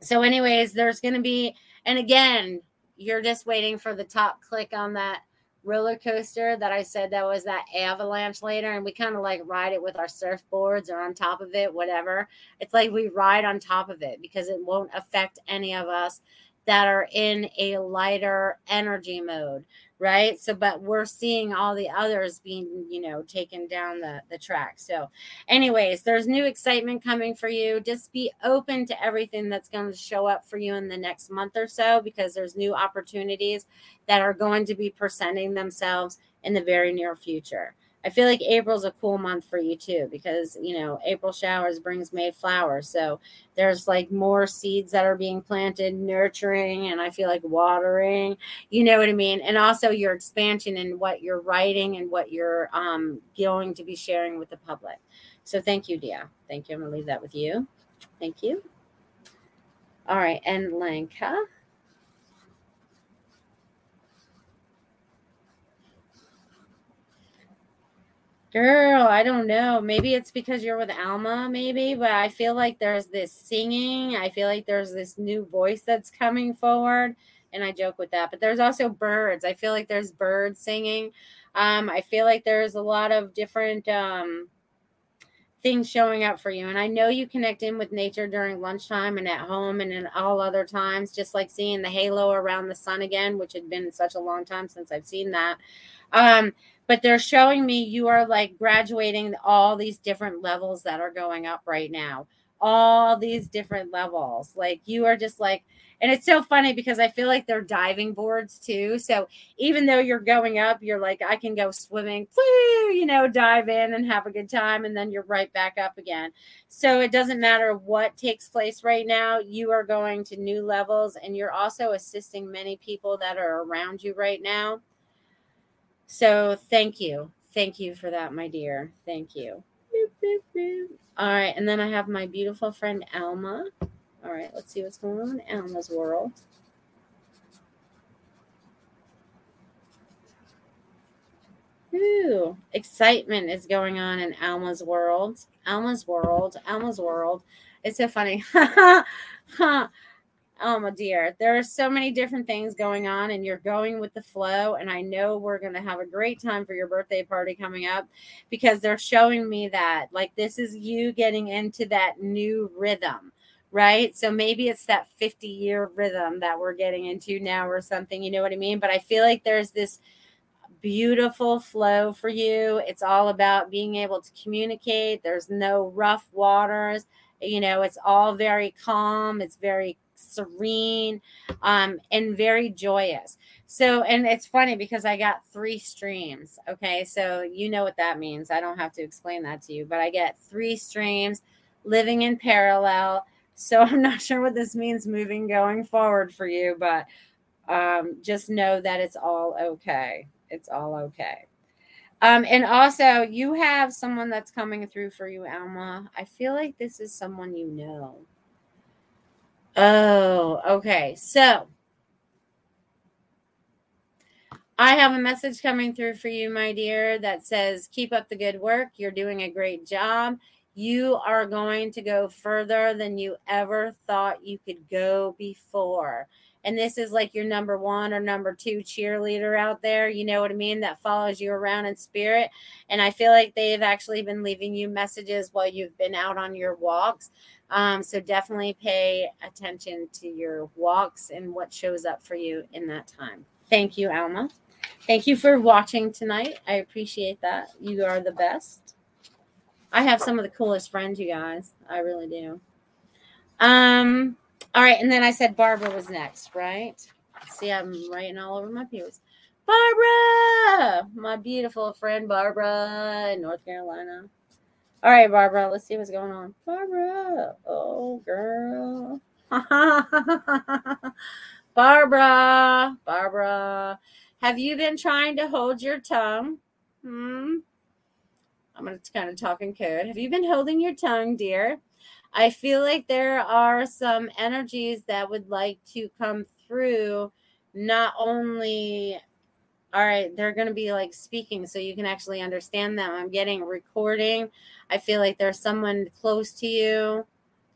so, anyways, there's going to be, and again, you're just waiting for the top click on that roller coaster that I said that was that avalanche later, and we kind of like ride it with our surfboards or on top of it, whatever. It's like we ride on top of it because it won't affect any of us that are in a lighter energy mode right? So but we're seeing all the others being you know taken down the the track. So anyways there's new excitement coming for you. Just be open to everything that's going to show up for you in the next month or so because there's new opportunities that are going to be presenting themselves in the very near future I feel like April's a cool month for you too because you know April showers brings May flowers. So there's like more seeds that are being planted, nurturing, and I feel like watering. You know what I mean? And also your expansion in what you're writing and what you're um, going to be sharing with the public. So thank you, Dia. Thank you. I'm gonna leave that with you. Thank you. All right, and Lanka. Girl, I don't know. Maybe it's because you're with Alma, maybe, but I feel like there's this singing. I feel like there's this new voice that's coming forward. And I joke with that. But there's also birds. I feel like there's birds singing. Um, I feel like there's a lot of different um, things showing up for you. And I know you connect in with nature during lunchtime and at home and in all other times, just like seeing the halo around the sun again, which had been such a long time since I've seen that. Um, but they're showing me you are like graduating all these different levels that are going up right now. All these different levels. Like you are just like and it's so funny because i feel like they're diving boards too. So even though you're going up you're like i can go swimming you know dive in and have a good time and then you're right back up again. So it doesn't matter what takes place right now you are going to new levels and you're also assisting many people that are around you right now so thank you. Thank you for that, my dear. Thank you. All right. And then I have my beautiful friend Alma. All right. Let's see what's going on in Alma's world. Ooh, excitement is going on in Alma's world. Alma's world. Alma's world. It's so funny. Oh, Alma, dear, there are so many different things going on, and you're going with the flow. And I know we're going to have a great time for your birthday party coming up because they're showing me that, like, this is you getting into that new rhythm, right? So maybe it's that 50 year rhythm that we're getting into now or something. You know what I mean? But I feel like there's this beautiful flow for you. It's all about being able to communicate, there's no rough waters. You know, it's all very calm, it's very serene um, and very joyous. So, and it's funny because I got three streams. Okay. So, you know what that means. I don't have to explain that to you, but I get three streams living in parallel. So, I'm not sure what this means moving going forward for you, but um, just know that it's all okay. It's all okay. Um, and also, you have someone that's coming through for you, Alma. I feel like this is someone you know. Oh, okay. So I have a message coming through for you, my dear, that says, Keep up the good work. You're doing a great job. You are going to go further than you ever thought you could go before. And this is like your number one or number two cheerleader out there. You know what I mean? That follows you around in spirit. And I feel like they've actually been leaving you messages while you've been out on your walks. Um, so definitely pay attention to your walks and what shows up for you in that time. Thank you, Alma. Thank you for watching tonight. I appreciate that. You are the best. I have some of the coolest friends, you guys. I really do. Um, all right, and then I said Barbara was next, right? See, I'm writing all over my papers. Barbara, my beautiful friend Barbara in North Carolina. All right, Barbara, let's see what's going on. Barbara, oh girl. Barbara, Barbara, have you been trying to hold your tongue? Hmm. I'm going to kind of talk in code. Have you been holding your tongue, dear? I feel like there are some energies that would like to come through, not only all right, they're going to be like speaking so you can actually understand them. I'm getting recording. I feel like there's someone close to you.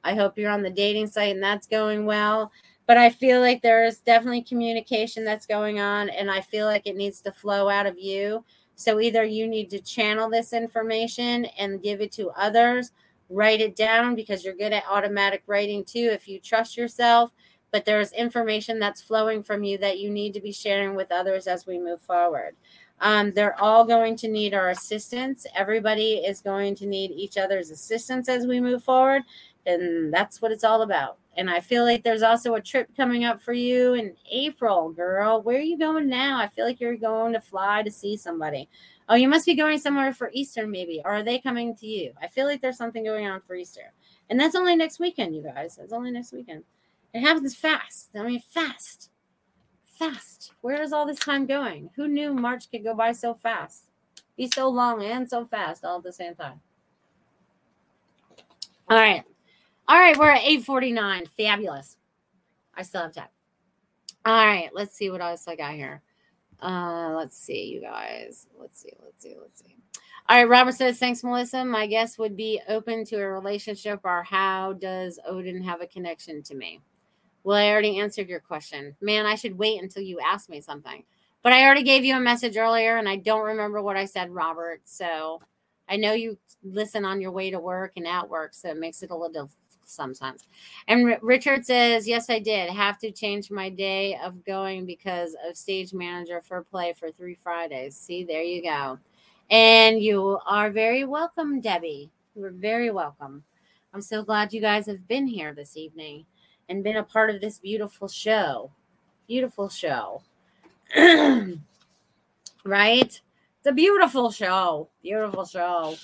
I hope you're on the dating site and that's going well. But I feel like there's definitely communication that's going on, and I feel like it needs to flow out of you. So either you need to channel this information and give it to others, write it down because you're good at automatic writing too if you trust yourself but there's information that's flowing from you that you need to be sharing with others as we move forward. Um, they're all going to need our assistance. Everybody is going to need each other's assistance as we move forward. And that's what it's all about. And I feel like there's also a trip coming up for you in April, girl. Where are you going now? I feel like you're going to fly to see somebody. Oh, you must be going somewhere for Easter, maybe. Or are they coming to you? I feel like there's something going on for Easter. And that's only next weekend, you guys. That's only next weekend. It happens fast. I mean, fast. Fast. Where is all this time going? Who knew March could go by so fast? Be so long and so fast all at the same time. All right. All right, we're at 849. Fabulous. I still have time. All right, let's see what else I got here. Uh, let's see, you guys. Let's see, let's see, let's see. All right, Robert says, thanks, Melissa. My guess would be open to a relationship, or how does Odin have a connection to me? Well, I already answered your question. Man, I should wait until you ask me something. But I already gave you a message earlier and I don't remember what I said, Robert. So I know you listen on your way to work and at work. So it makes it a little sometimes. And R- Richard says, Yes, I did have to change my day of going because of stage manager for play for three Fridays. See, there you go. And you are very welcome, Debbie. You're very welcome. I'm so glad you guys have been here this evening and been a part of this beautiful show. Beautiful show. right? It's a beautiful show. Beautiful show.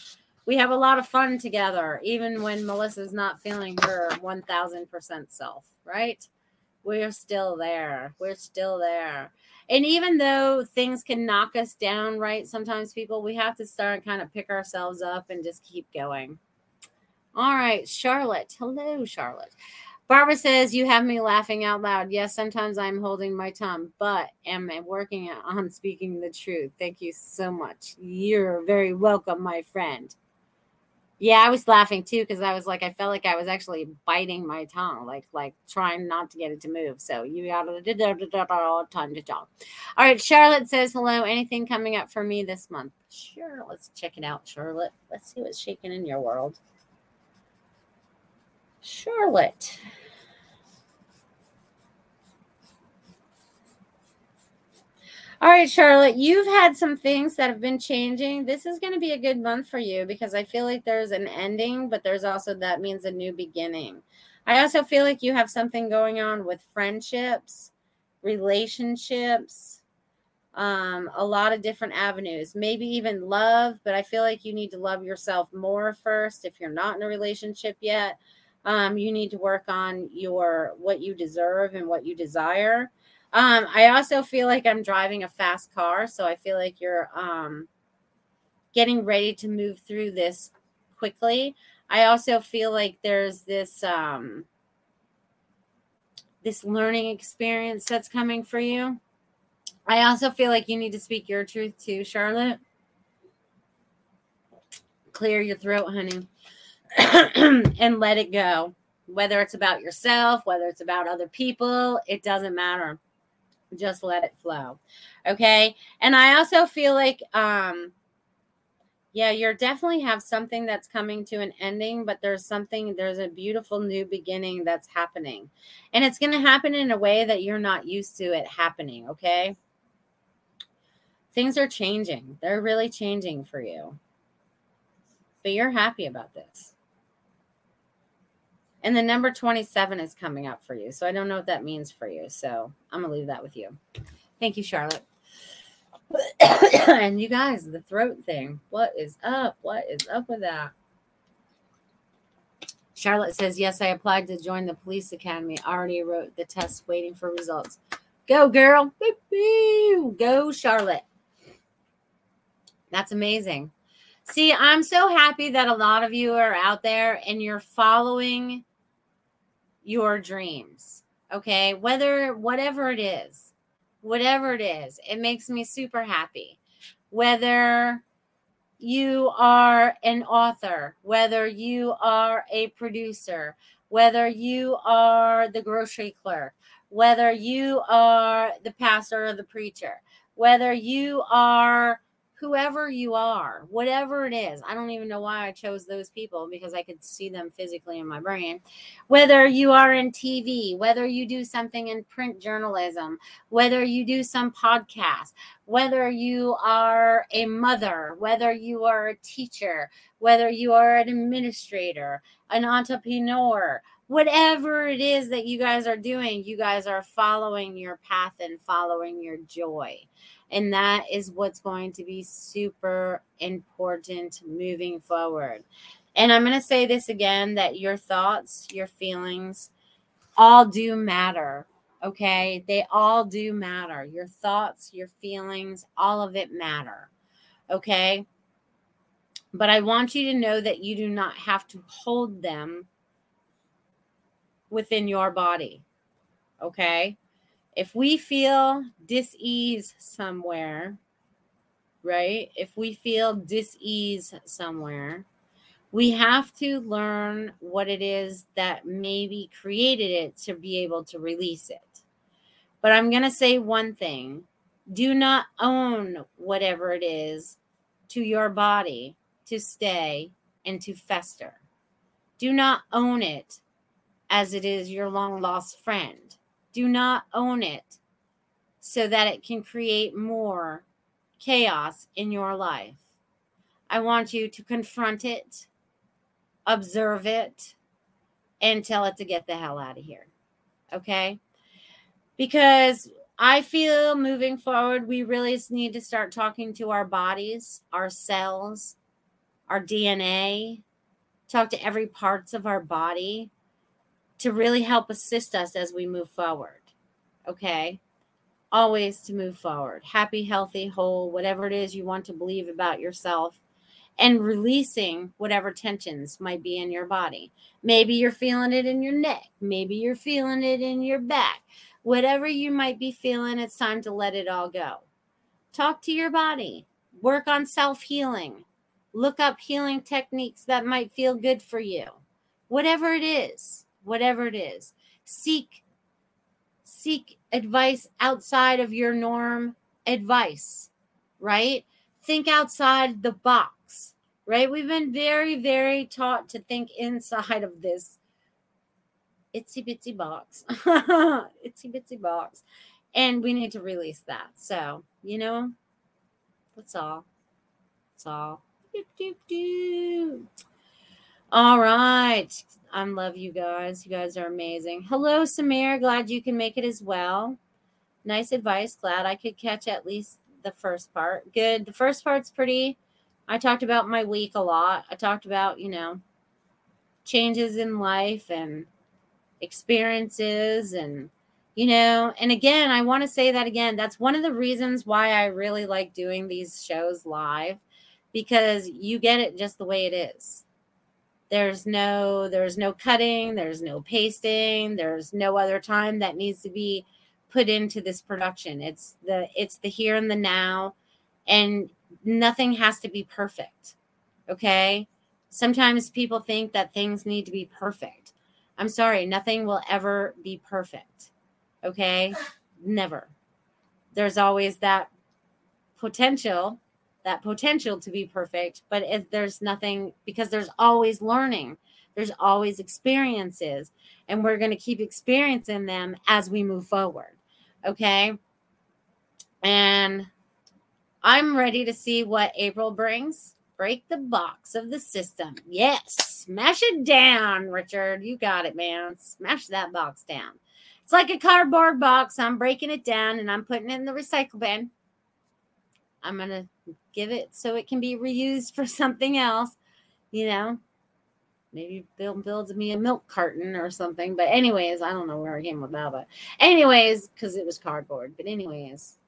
We have a lot of fun together, even when Melissa's not feeling her 1000% self, right? We're still there. We're still there. And even though things can knock us down, right? Sometimes people, we have to start kind of pick ourselves up and just keep going. All right, Charlotte. Hello, Charlotte. Barbara says, You have me laughing out loud. Yes, sometimes I'm holding my tongue, but am I working on speaking the truth. Thank you so much. You're very welcome, my friend. Yeah, I was laughing too because I was like, I felt like I was actually biting my tongue, like like trying not to get it to move. So you got time to talk. All right, Charlotte says hello. Anything coming up for me this month? Sure, let's check it out, Charlotte. Let's see what's shaking in your world. Charlotte. All right, Charlotte, you've had some things that have been changing. This is going to be a good month for you because I feel like there's an ending, but there's also that means a new beginning. I also feel like you have something going on with friendships, relationships, um, a lot of different avenues, maybe even love, but I feel like you need to love yourself more first if you're not in a relationship yet. Um, you need to work on your what you deserve and what you desire um, I also feel like I'm driving a fast car, so I feel like you're um, getting ready to move through this quickly. I also feel like there's this um, this learning experience that's coming for you. I also feel like you need to speak your truth too, Charlotte. Clear your throat, honey, and let it go. Whether it's about yourself, whether it's about other people, it doesn't matter just let it flow. Okay. And I also feel like, um, yeah, you're definitely have something that's coming to an ending, but there's something, there's a beautiful new beginning that's happening. And it's going to happen in a way that you're not used to it happening. Okay. Things are changing. They're really changing for you. But you're happy about this. And the number 27 is coming up for you. So I don't know what that means for you. So I'm going to leave that with you. Thank you, Charlotte. and you guys, the throat thing. What is up? What is up with that? Charlotte says, Yes, I applied to join the police academy. Already wrote the test, waiting for results. Go, girl. Go, Charlotte. That's amazing. See, I'm so happy that a lot of you are out there and you're following your dreams. Okay. Whether, whatever it is, whatever it is, it makes me super happy. Whether you are an author, whether you are a producer, whether you are the grocery clerk, whether you are the pastor or the preacher, whether you are whoever you are, whatever it is. I don't even know why I chose those people because I could see them physically in my brain. Whether you are in TV, whether you do something in print journalism, whether you do some podcast, whether you are a mother, whether you are a teacher, whether you are an administrator, an entrepreneur, whatever it is that you guys are doing, you guys are following your path and following your joy. And that is what's going to be super important moving forward. And I'm going to say this again that your thoughts, your feelings, all do matter. Okay. They all do matter. Your thoughts, your feelings, all of it matter. Okay. But I want you to know that you do not have to hold them within your body. Okay? If we feel dis-ease somewhere right? If we feel dis-ease somewhere we have to learn what it is that maybe created it to be able to release it. But i'm going to say one thing. Do not own whatever it is to your body to stay and to fester. Do not own it as it is your long lost friend do not own it so that it can create more chaos in your life. I want you to confront it, observe it, and tell it to get the hell out of here. Okay? Because I feel moving forward, we really need to start talking to our bodies, our cells, our DNA, talk to every parts of our body to really help assist us as we move forward. Okay. Always to move forward. Happy, healthy, whole, whatever it is you want to believe about yourself, and releasing whatever tensions might be in your body. Maybe you're feeling it in your neck. Maybe you're feeling it in your back. Whatever you might be feeling, it's time to let it all go. Talk to your body. Work on self healing. Look up healing techniques that might feel good for you. Whatever it is, whatever it is. Seek seek advice outside of your norm advice, right? Think outside the box, right? We've been very, very taught to think inside of this itsy bitsy box, itsy bitsy box. And we need to release that. So, you know, that's all. That's all. Doop, doop, doop. All right. I love you guys. You guys are amazing. Hello, Samir. Glad you can make it as well. Nice advice. Glad I could catch at least the first part. Good. The first part's pretty. I talked about my week a lot. I talked about, you know, changes in life and experiences and you know and again i want to say that again that's one of the reasons why i really like doing these shows live because you get it just the way it is there's no there's no cutting there's no pasting there's no other time that needs to be put into this production. It's the it's the here and the now and nothing has to be perfect okay? Sometimes people think that things need to be perfect. I'm sorry nothing will ever be perfect okay? Never. There's always that potential that potential to be perfect, but if there's nothing because there's always learning, there's always experiences, and we're going to keep experiencing them as we move forward. Okay. And I'm ready to see what April brings. Break the box of the system. Yes. Smash it down, Richard. You got it, man. Smash that box down. It's like a cardboard box. I'm breaking it down and I'm putting it in the recycle bin. I'm going to give it so it can be reused for something else, you know. Maybe Bill builds me a milk carton or something. But anyways, I don't know where I came with that. But anyways, because it was cardboard. But anyways,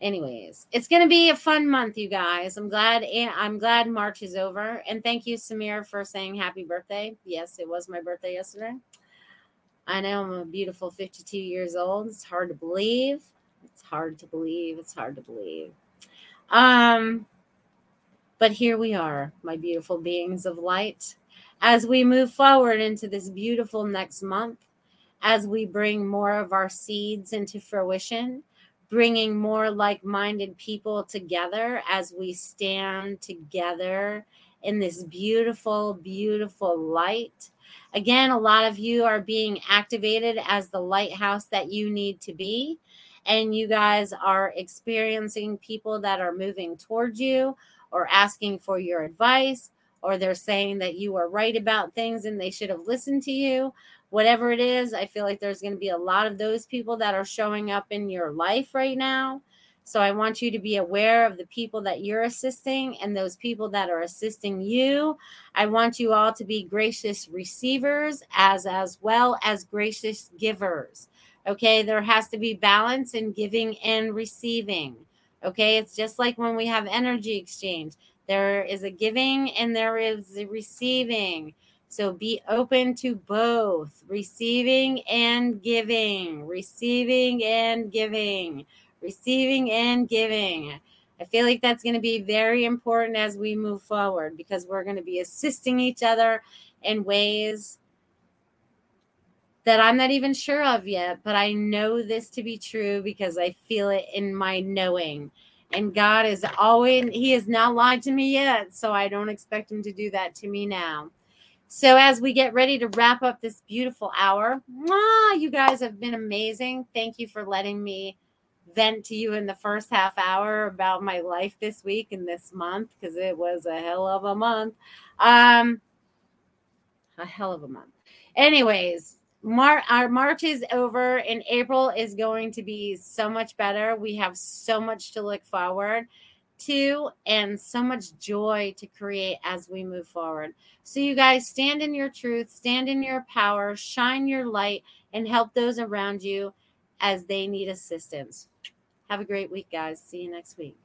anyways, it's gonna be a fun month, you guys. I'm glad. Eh, I'm glad March is over. And thank you, Samir, for saying happy birthday. Yes, it was my birthday yesterday. I know I'm a beautiful 52 years old. It's hard to believe. It's hard to believe. It's hard to believe. Um, but here we are, my beautiful beings of light, as we move forward into this beautiful next month, as we bring more of our seeds into fruition, bringing more like minded people together as we stand together in this beautiful, beautiful light. Again, a lot of you are being activated as the lighthouse that you need to be and you guys are experiencing people that are moving towards you or asking for your advice or they're saying that you are right about things and they should have listened to you whatever it is i feel like there's going to be a lot of those people that are showing up in your life right now. So i want you to be aware of the people that you're assisting and those people that are assisting you. I want you all to be gracious receivers as as well as gracious givers Okay, there has to be balance in giving and receiving. Okay, it's just like when we have energy exchange, there is a giving and there is a receiving. So be open to both receiving and giving, receiving and giving, receiving and giving. I feel like that's going to be very important as we move forward because we're going to be assisting each other in ways that I'm not even sure of yet, but I know this to be true because I feel it in my knowing. And God is always, He has not lied to me yet. So I don't expect Him to do that to me now. So as we get ready to wrap up this beautiful hour, mwah, you guys have been amazing. Thank you for letting me vent to you in the first half hour about my life this week and this month because it was a hell of a month. Um, a hell of a month. Anyways, Mar- our March is over and April is going to be so much better. We have so much to look forward to and so much joy to create as we move forward. So, you guys stand in your truth, stand in your power, shine your light, and help those around you as they need assistance. Have a great week, guys. See you next week.